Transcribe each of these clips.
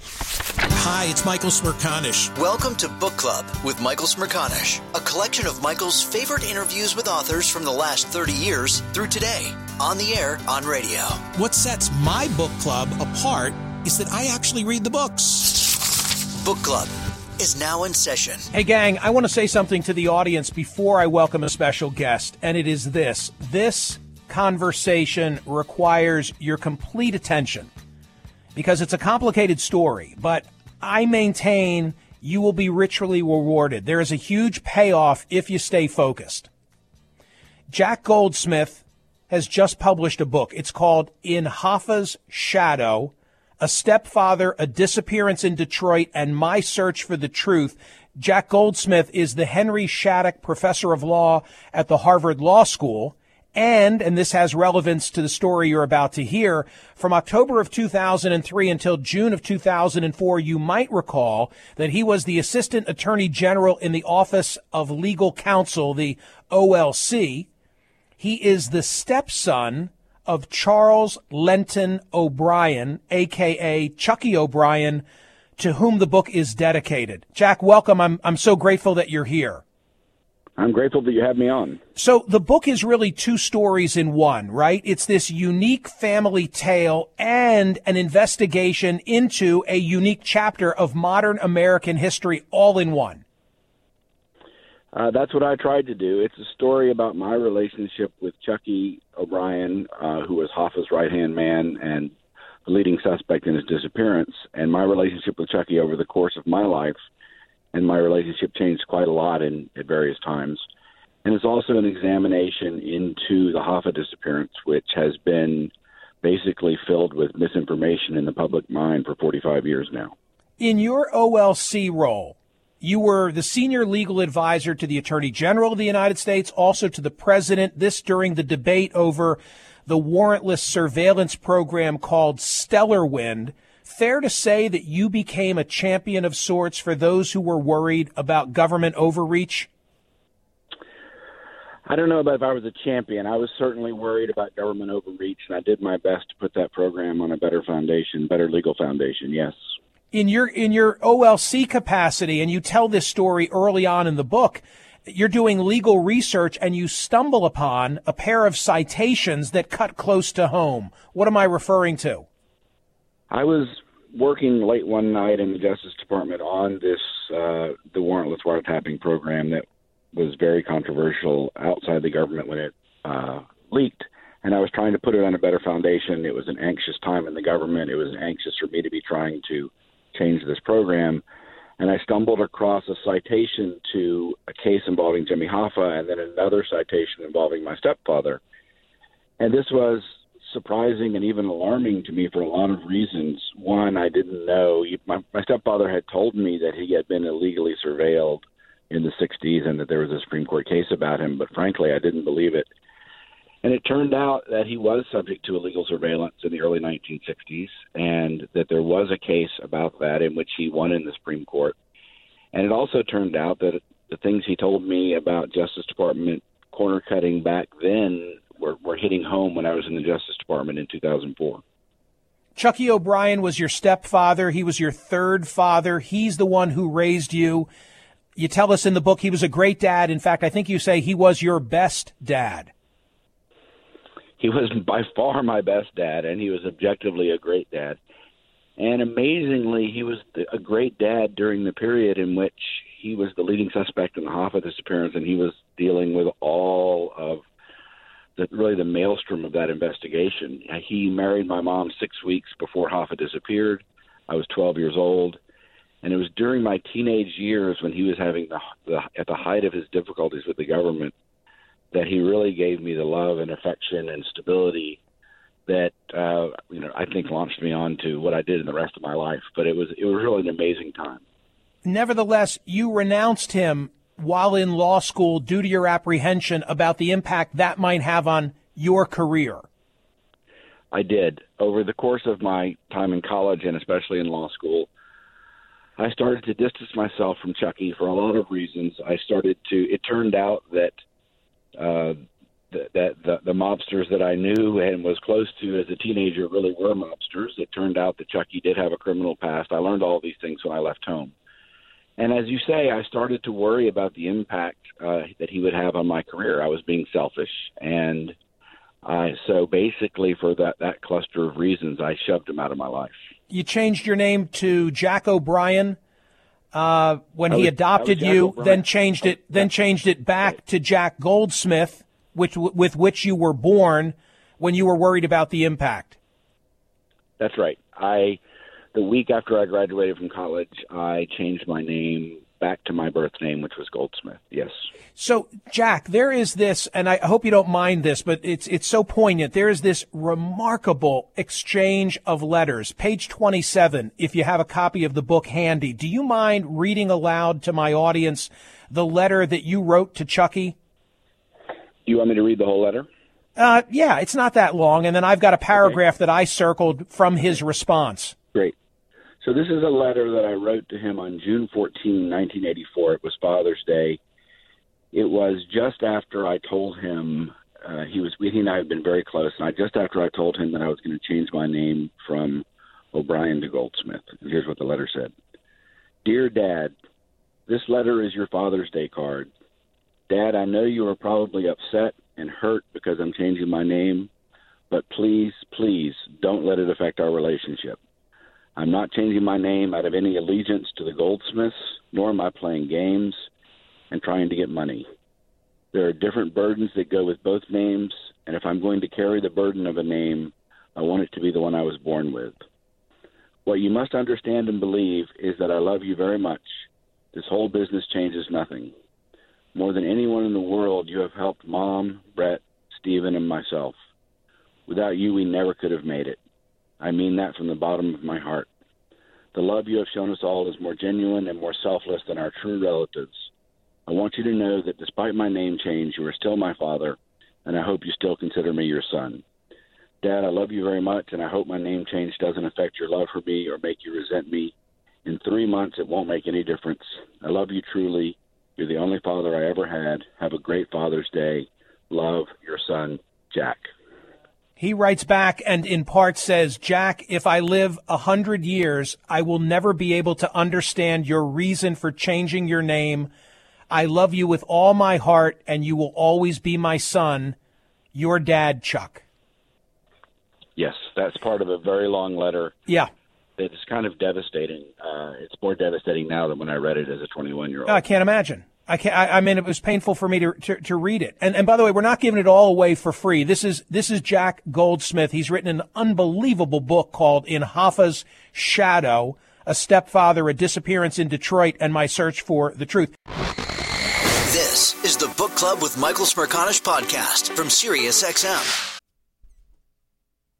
Hi, it's Michael Smerconish. Welcome to Book Club with Michael Smerconish, a collection of Michael's favorite interviews with authors from the last 30 years through today, on the air, on radio. What sets my book club apart is that I actually read the books. Book Club is now in session. Hey, gang, I want to say something to the audience before I welcome a special guest, and it is this this conversation requires your complete attention because it's a complicated story, but I maintain you will be ritually rewarded. There is a huge payoff if you stay focused. Jack Goldsmith has just published a book. It's called In Hoffa's Shadow A Stepfather, A Disappearance in Detroit, and My Search for the Truth. Jack Goldsmith is the Henry Shattuck Professor of Law at the Harvard Law School. And, and this has relevance to the story you're about to hear, from October of 2003 until June of 2004, you might recall that he was the Assistant Attorney General in the Office of Legal Counsel, the OLC. He is the stepson of Charles Lenton O'Brien, aka Chucky O'Brien, to whom the book is dedicated. Jack, welcome. I'm, I'm so grateful that you're here. I'm grateful that you have me on. So the book is really two stories in one, right? It's this unique family tale and an investigation into a unique chapter of modern American history all in one. Uh, that's what I tried to do. It's a story about my relationship with Chucky O'Brien, uh, who was Hoffa's right hand man and the leading suspect in his disappearance, and my relationship with Chucky over the course of my life and my relationship changed quite a lot in at various times. And it's also an examination into the Hoffa disappearance, which has been basically filled with misinformation in the public mind for 45 years now. In your OLC role, you were the senior legal advisor to the Attorney General of the United States, also to the President. This during the debate over the warrantless surveillance program called Stellar Wind fair to say that you became a champion of sorts for those who were worried about government overreach? I don't know about if I was a champion. I was certainly worried about government overreach, and I did my best to put that program on a better foundation, better legal foundation. Yes. In your in your OLC capacity, and you tell this story early on in the book, you're doing legal research and you stumble upon a pair of citations that cut close to home. What am I referring to? I was working late one night in the Justice Department on this uh, the warrantless wiretapping program that was very controversial outside the government when it uh, leaked. And I was trying to put it on a better foundation. It was an anxious time in the government. It was anxious for me to be trying to change this program. And I stumbled across a citation to a case involving Jimmy Hoffa and then another citation involving my stepfather. And this was surprising and even alarming to me for a lot of reasons. One, I didn't know. My, my stepfather had told me that he had been illegally surveilled in the 60s and that there was a Supreme Court case about him, but frankly, I didn't believe it. And it turned out that he was subject to illegal surveillance in the early 1960s, and that there was a case about that in which he won in the Supreme Court. And it also turned out that the things he told me about Justice Department corner cutting back then were, were hitting home when I was in the Justice Department in 2004. Chucky O'Brien was your stepfather. He was your third father. He's the one who raised you. You tell us in the book he was a great dad. In fact, I think you say he was your best dad. He was by far my best dad, and he was objectively a great dad. And amazingly, he was a great dad during the period in which he was the leading suspect in the Hoffa disappearance, and he was dealing with all of really the maelstrom of that investigation. He married my mom six weeks before Hoffa disappeared. I was 12 years old, and it was during my teenage years when he was having the, the at the height of his difficulties with the government that he really gave me the love and affection and stability that uh, you know I think launched me on to what I did in the rest of my life. But it was it was really an amazing time. Nevertheless, you renounced him while in law school due to your apprehension about the impact that might have on your career? I did. Over the course of my time in college and especially in law school, I started to distance myself from Chucky for a lot of reasons. I started to, it turned out that uh, that the, the mobsters that I knew and was close to as a teenager really were mobsters. It turned out that Chucky did have a criminal past. I learned all these things when I left home. And as you say, I started to worry about the impact uh, that he would have on my career. I was being selfish, and I so basically for that that cluster of reasons, I shoved him out of my life. You changed your name to Jack O'Brien uh, when was, he adopted you, O'Brien. then changed it, then changed it back to Jack Goldsmith, which with which you were born when you were worried about the impact. That's right. I the week after I graduated from college, I changed my name back to my birth name, which was Goldsmith. Yes. So, Jack, there is this, and I hope you don't mind this, but it's it's so poignant. There is this remarkable exchange of letters. Page twenty-seven. If you have a copy of the book handy, do you mind reading aloud to my audience the letter that you wrote to Chucky? Do you want me to read the whole letter? Uh, yeah, it's not that long, and then I've got a paragraph okay. that I circled from his response. Great. So this is a letter that I wrote to him on June 14, 1984. It was Father's Day. It was just after I told him uh, he was he and I had been very close, and I just after I told him that I was going to change my name from O'Brien to Goldsmith. And here's what the letter said: Dear Dad, this letter is your Father's Day card. Dad, I know you are probably upset and hurt because I'm changing my name, but please, please don't let it affect our relationship. I'm not changing my name out of any allegiance to the Goldsmiths, nor am I playing games and trying to get money. There are different burdens that go with both names, and if I'm going to carry the burden of a name, I want it to be the one I was born with. What you must understand and believe is that I love you very much. This whole business changes nothing. More than anyone in the world, you have helped Mom, Brett, Stephen, and myself. Without you, we never could have made it. I mean that from the bottom of my heart. The love you have shown us all is more genuine and more selfless than our true relatives. I want you to know that despite my name change, you are still my father, and I hope you still consider me your son. Dad, I love you very much, and I hope my name change doesn't affect your love for me or make you resent me. In three months, it won't make any difference. I love you truly. You're the only father I ever had. Have a great Father's Day. Love, your son, Jack. He writes back and in part says, Jack, if I live a hundred years, I will never be able to understand your reason for changing your name. I love you with all my heart, and you will always be my son. Your dad, Chuck. Yes, that's part of a very long letter. Yeah. It's kind of devastating. Uh, it's more devastating now than when I read it as a 21 year old. I can't imagine. I can't. I, I, mean, it was painful for me to, to, to read it. And and by the way, we're not giving it all away for free. This is this is Jack Goldsmith. He's written an unbelievable book called In Hoffa's Shadow: A Stepfather, a Disappearance in Detroit, and My Search for the Truth. This is the Book Club with Michael Smerconish podcast from SiriusXM.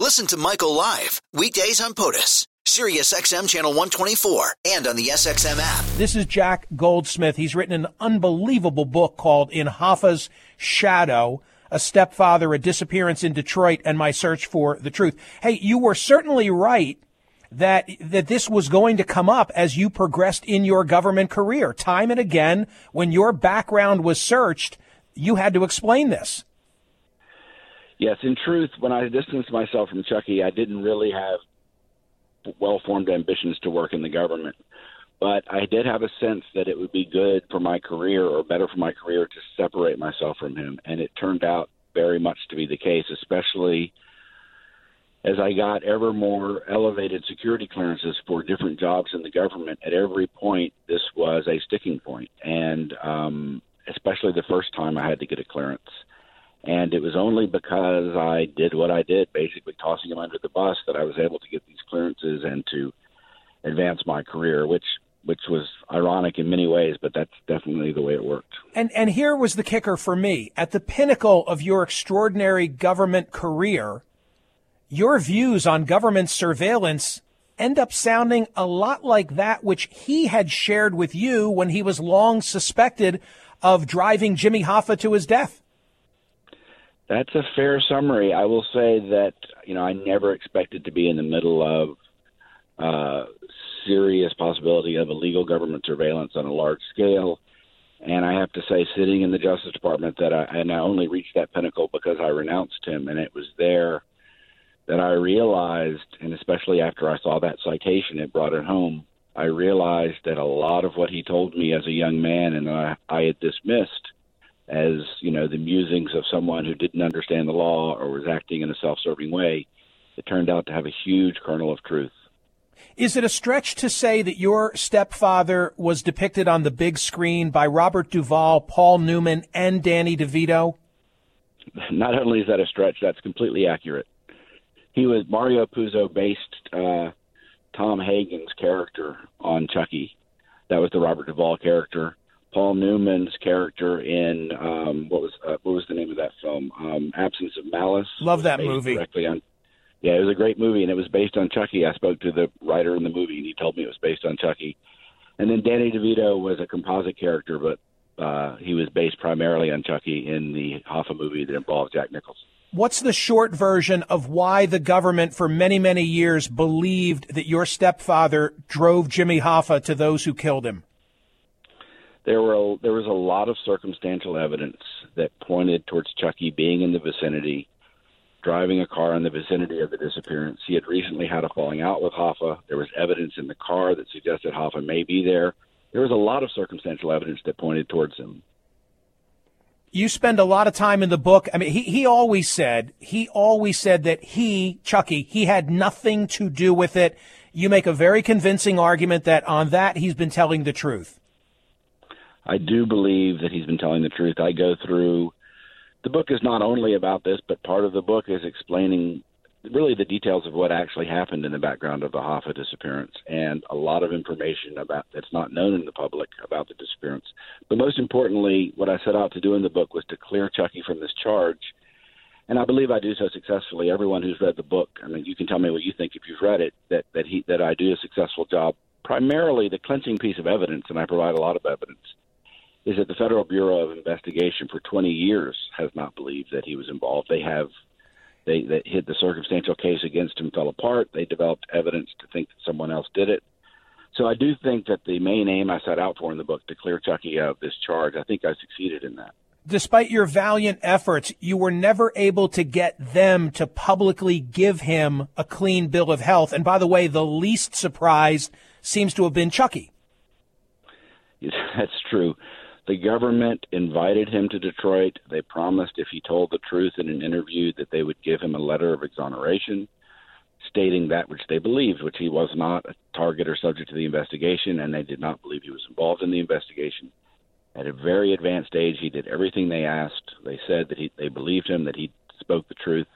Listen to Michael live weekdays on POTUS, Sirius XM channel 124, and on the SXM app. This is Jack Goldsmith. He's written an unbelievable book called In Hoffa's Shadow. A stepfather, a disappearance in Detroit, and my search for the truth. Hey, you were certainly right that that this was going to come up as you progressed in your government career. Time and again, when your background was searched, you had to explain this. Yes, in truth, when I distanced myself from Chucky, I didn't really have well formed ambitions to work in the government. But I did have a sense that it would be good for my career or better for my career to separate myself from him. And it turned out very much to be the case, especially as I got ever more elevated security clearances for different jobs in the government. At every point, this was a sticking point. And um, especially the first time I had to get a clearance And it was only because I did what I did, basically tossing him under the bus, that I was able to get these clearances and to advance my career, which which was ironic in many ways, but that's definitely the way it worked. And and here was the kicker for me. At the pinnacle of your extraordinary government career, your views on government surveillance end up sounding a lot like that which he had shared with you when he was long suspected of driving Jimmy Hoffa to his death. That's a fair summary. I will say that, you know, I never expected to be in the middle of uh, serious possibility of illegal government surveillance on a large scale. And I have to say, sitting in the Justice Department, that I, and I only reached that pinnacle because I renounced him, and it was there that I realized, and especially after I saw that citation, it brought it home. I realized that a lot of what he told me as a young man, and I, I had dismissed as you know the musings of someone who didn't understand the law or was acting in a self-serving way, it turned out to have a huge kernel of truth. Is it a stretch to say that your stepfather was depicted on the big screen by Robert Duvall, Paul Newman, and Danny DeVito? Not only is that a stretch, that's completely accurate. He was Mario Puzo based uh, Tom Hagen's character on Chucky. That was the Robert Duvall character. Paul Newman's character in um, what was uh, what was the name of that film? Um, Absence of Malice. Love that movie. Directly on yeah, it was a great movie, and it was based on Chucky. I spoke to the writer in the movie, and he told me it was based on Chucky. And then Danny DeVito was a composite character, but uh, he was based primarily on Chucky in the Hoffa movie that involved Jack Nicholson. What's the short version of why the government for many, many years believed that your stepfather drove Jimmy Hoffa to those who killed him? There were a, there was a lot of circumstantial evidence that pointed towards Chucky being in the vicinity driving a car in the vicinity of the disappearance. He had recently had a falling out with Hoffa. There was evidence in the car that suggested Hoffa may be there. There was a lot of circumstantial evidence that pointed towards him. You spend a lot of time in the book. I mean, he, he always said, he always said that he, Chucky, he had nothing to do with it. You make a very convincing argument that on that he's been telling the truth. I do believe that he's been telling the truth. I go through the book is not only about this, but part of the book is explaining really the details of what actually happened in the background of the Hoffa disappearance and a lot of information about that's not known in the public about the disappearance. But most importantly, what I set out to do in the book was to clear Chucky from this charge. And I believe I do so successfully. Everyone who's read the book, I mean, you can tell me what you think if you've read it, that, that he that I do a successful job. Primarily the clinching piece of evidence, and I provide a lot of evidence, is that the Federal Bureau of Investigation for 20 years has not believed that he was involved. They have they that hit the circumstantial case against him fell apart. They developed evidence to think that someone else did it. So I do think that the main aim I set out for in the book to clear Chucky of this charge, I think I succeeded in that. Despite your valiant efforts, you were never able to get them to publicly give him a clean bill of health. And by the way, the least surprised seems to have been Chucky. That's true. The government invited him to Detroit. They promised if he told the truth in an interview that they would give him a letter of exoneration stating that which they believed, which he was not a target or subject to the investigation, and they did not believe he was involved in the investigation. At a very advanced age, he did everything they asked. They said that he, they believed him, that he spoke the truth.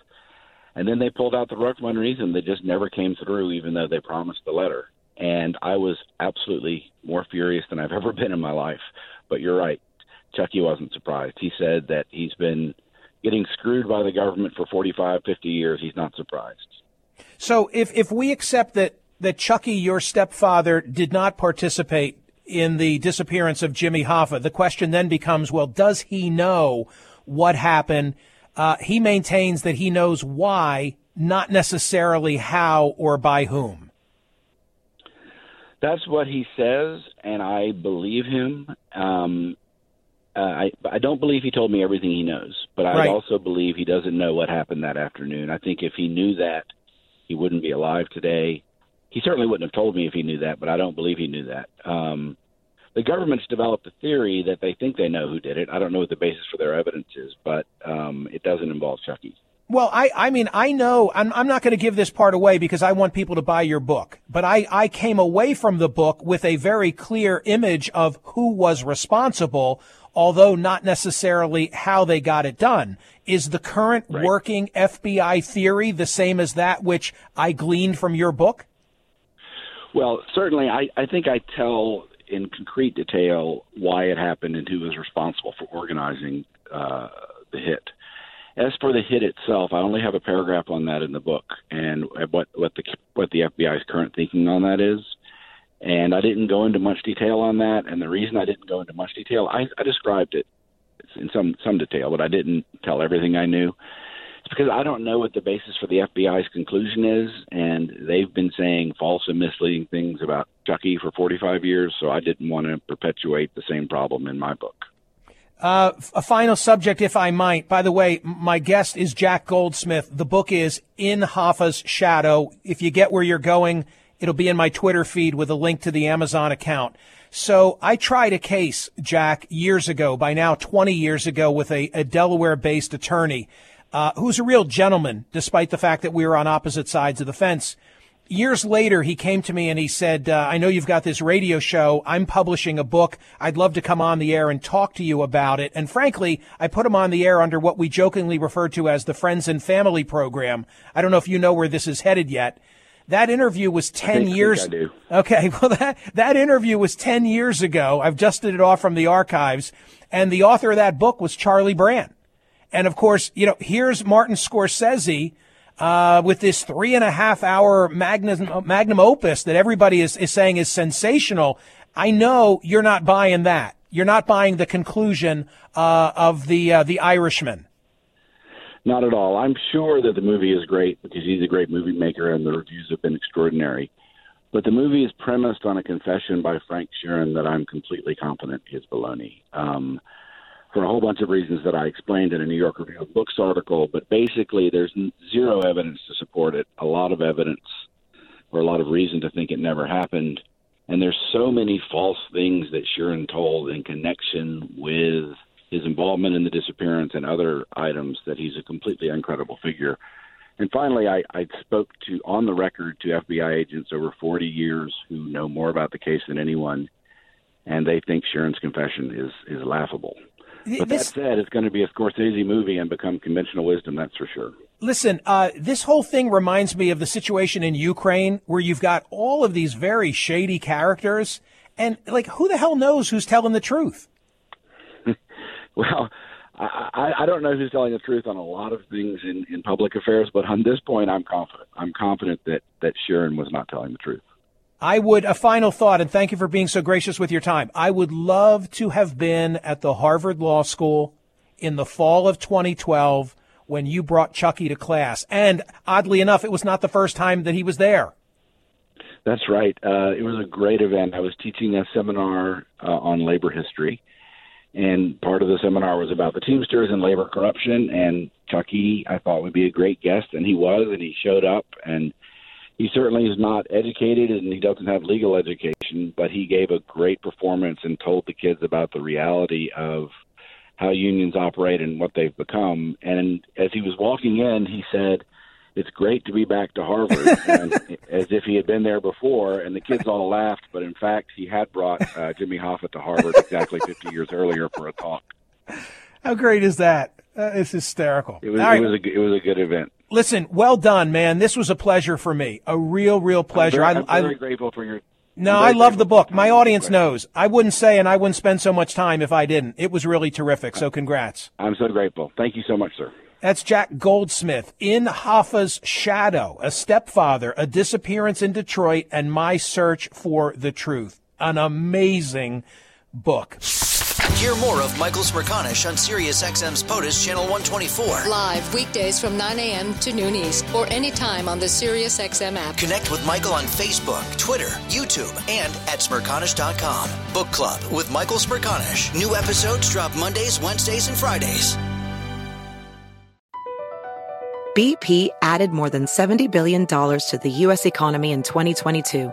And then they pulled out the rug from underneath him. They just never came through, even though they promised the letter. And I was absolutely more furious than I've ever been in my life. But you're right. Chucky wasn't surprised. He said that he's been getting screwed by the government for 45, 50 years. He's not surprised. So if, if we accept that, that Chucky, your stepfather, did not participate in the disappearance of Jimmy Hoffa, the question then becomes, well, does he know what happened? Uh, he maintains that he knows why, not necessarily how or by whom. That's what he says, and I believe him. Um, uh, I I don't believe he told me everything he knows, but I Right. also believe he doesn't know what happened that afternoon. I think if he knew that, he wouldn't be alive today. He certainly wouldn't have told me if he knew that, but I don't believe he knew that. Um, the government's developed a theory that they think they know who did it. I don't know what the basis for their evidence is, but um, it doesn't involve Chucky. Well, I, I mean, I know I'm, I'm not going to give this part away because I want people to buy your book, but I, I came away from the book with a very clear image of who was responsible, although not necessarily how they got it done. Is the current right. working FBI theory the same as that which I gleaned from your book? Well, certainly, I, I think I tell in concrete detail why it happened and who was responsible for organizing uh, the hit. As for the hit itself, I only have a paragraph on that in the book, and what what the what the FBI's current thinking on that is. And I didn't go into much detail on that. And the reason I didn't go into much detail, I, I described it in some some detail, but I didn't tell everything I knew. It's because I don't know what the basis for the FBI's conclusion is, and they've been saying false and misleading things about Chucky for 45 years, so I didn't want to perpetuate the same problem in my book. Uh, a final subject, if I might. By the way, my guest is Jack Goldsmith. The book is In Hoffa's Shadow. If you get where you're going, it'll be in my Twitter feed with a link to the Amazon account. So I tried a case, Jack, years ago, by now 20 years ago, with a, a Delaware based attorney uh, who's a real gentleman, despite the fact that we were on opposite sides of the fence. Years later, he came to me and he said, uh, I know you've got this radio show. I'm publishing a book. I'd love to come on the air and talk to you about it. And frankly, I put him on the air under what we jokingly refer to as the Friends and Family program. I don't know if you know where this is headed yet. That interview was 10 years. Okay. Well, that, that interview was 10 years ago. I've dusted it off from the archives. And the author of that book was Charlie Brandt. And of course, you know, here's Martin Scorsese uh, with this three and a half hour magnum, magnum opus that everybody is, is saying is sensational. I know you're not buying that. You're not buying the conclusion uh, of the uh, the Irishman. Not at all. I'm sure that the movie is great because he's a great movie maker and the reviews have been extraordinary. But the movie is premised on a confession by Frank Sheeran that I'm completely confident is baloney. Um, for a whole bunch of reasons that I explained in a New York Review of Books article. But basically, there's zero evidence to support it. A lot of evidence, or a lot of reason to think it never happened. And there's so many false things that Sheeran told in connection with his involvement in the disappearance and other items that he's a completely uncredible figure. And finally, I, I spoke to on the record to FBI agents over 40 years who know more about the case than anyone, and they think Sheeran's confession is is laughable. But this, that said, it's going to be a Scorsese movie and become conventional wisdom, that's for sure. Listen, uh, this whole thing reminds me of the situation in Ukraine where you've got all of these very shady characters, and like, who the hell knows who's telling the truth? well, I, I don't know who's telling the truth on a lot of things in, in public affairs, but on this point, I'm confident. I'm confident that that Sheeran was not telling the truth. I would, a final thought, and thank you for being so gracious with your time. I would love to have been at the Harvard Law School in the fall of 2012 when you brought Chucky to class. And oddly enough, it was not the first time that he was there. That's right. Uh, it was a great event. I was teaching a seminar uh, on labor history, and part of the seminar was about the Teamsters and labor corruption. And Chucky, I thought, would be a great guest, and he was, and he showed up, and he certainly is not educated and he doesn't have legal education, but he gave a great performance and told the kids about the reality of how unions operate and what they've become. And as he was walking in, he said, it's great to be back to Harvard, and, as if he had been there before. And the kids all laughed, but in fact, he had brought uh, Jimmy Hoffa to Harvard exactly 50 years earlier for a talk. How great is that? Uh, it's hysterical. It was, it was a it was a good event. Listen, well done, man. This was a pleasure for me. A real, real pleasure. I'm very, I'm very I, grateful for your. No, I love the book. My audience knows. I wouldn't say, and I wouldn't spend so much time if I didn't. It was really terrific. So, congrats. I'm so grateful. Thank you so much, sir. That's Jack Goldsmith in Hoffa's Shadow, a stepfather, a disappearance in Detroit, and my search for the truth. An amazing book. Hear more of Michael Smerconish on SiriusXM's POTUS Channel 124. Live weekdays from 9 a.m. to noon East or anytime on the SiriusXM app. Connect with Michael on Facebook, Twitter, YouTube, and at Smerconish.com. Book Club with Michael Smerconish. New episodes drop Mondays, Wednesdays, and Fridays. BP added more than $70 billion to the U.S. economy in 2022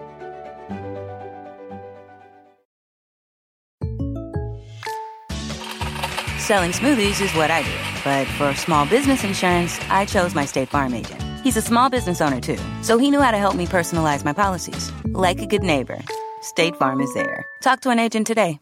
Selling smoothies is what I do, but for small business insurance, I chose my State Farm agent. He's a small business owner too, so he knew how to help me personalize my policies. Like a good neighbor, State Farm is there. Talk to an agent today.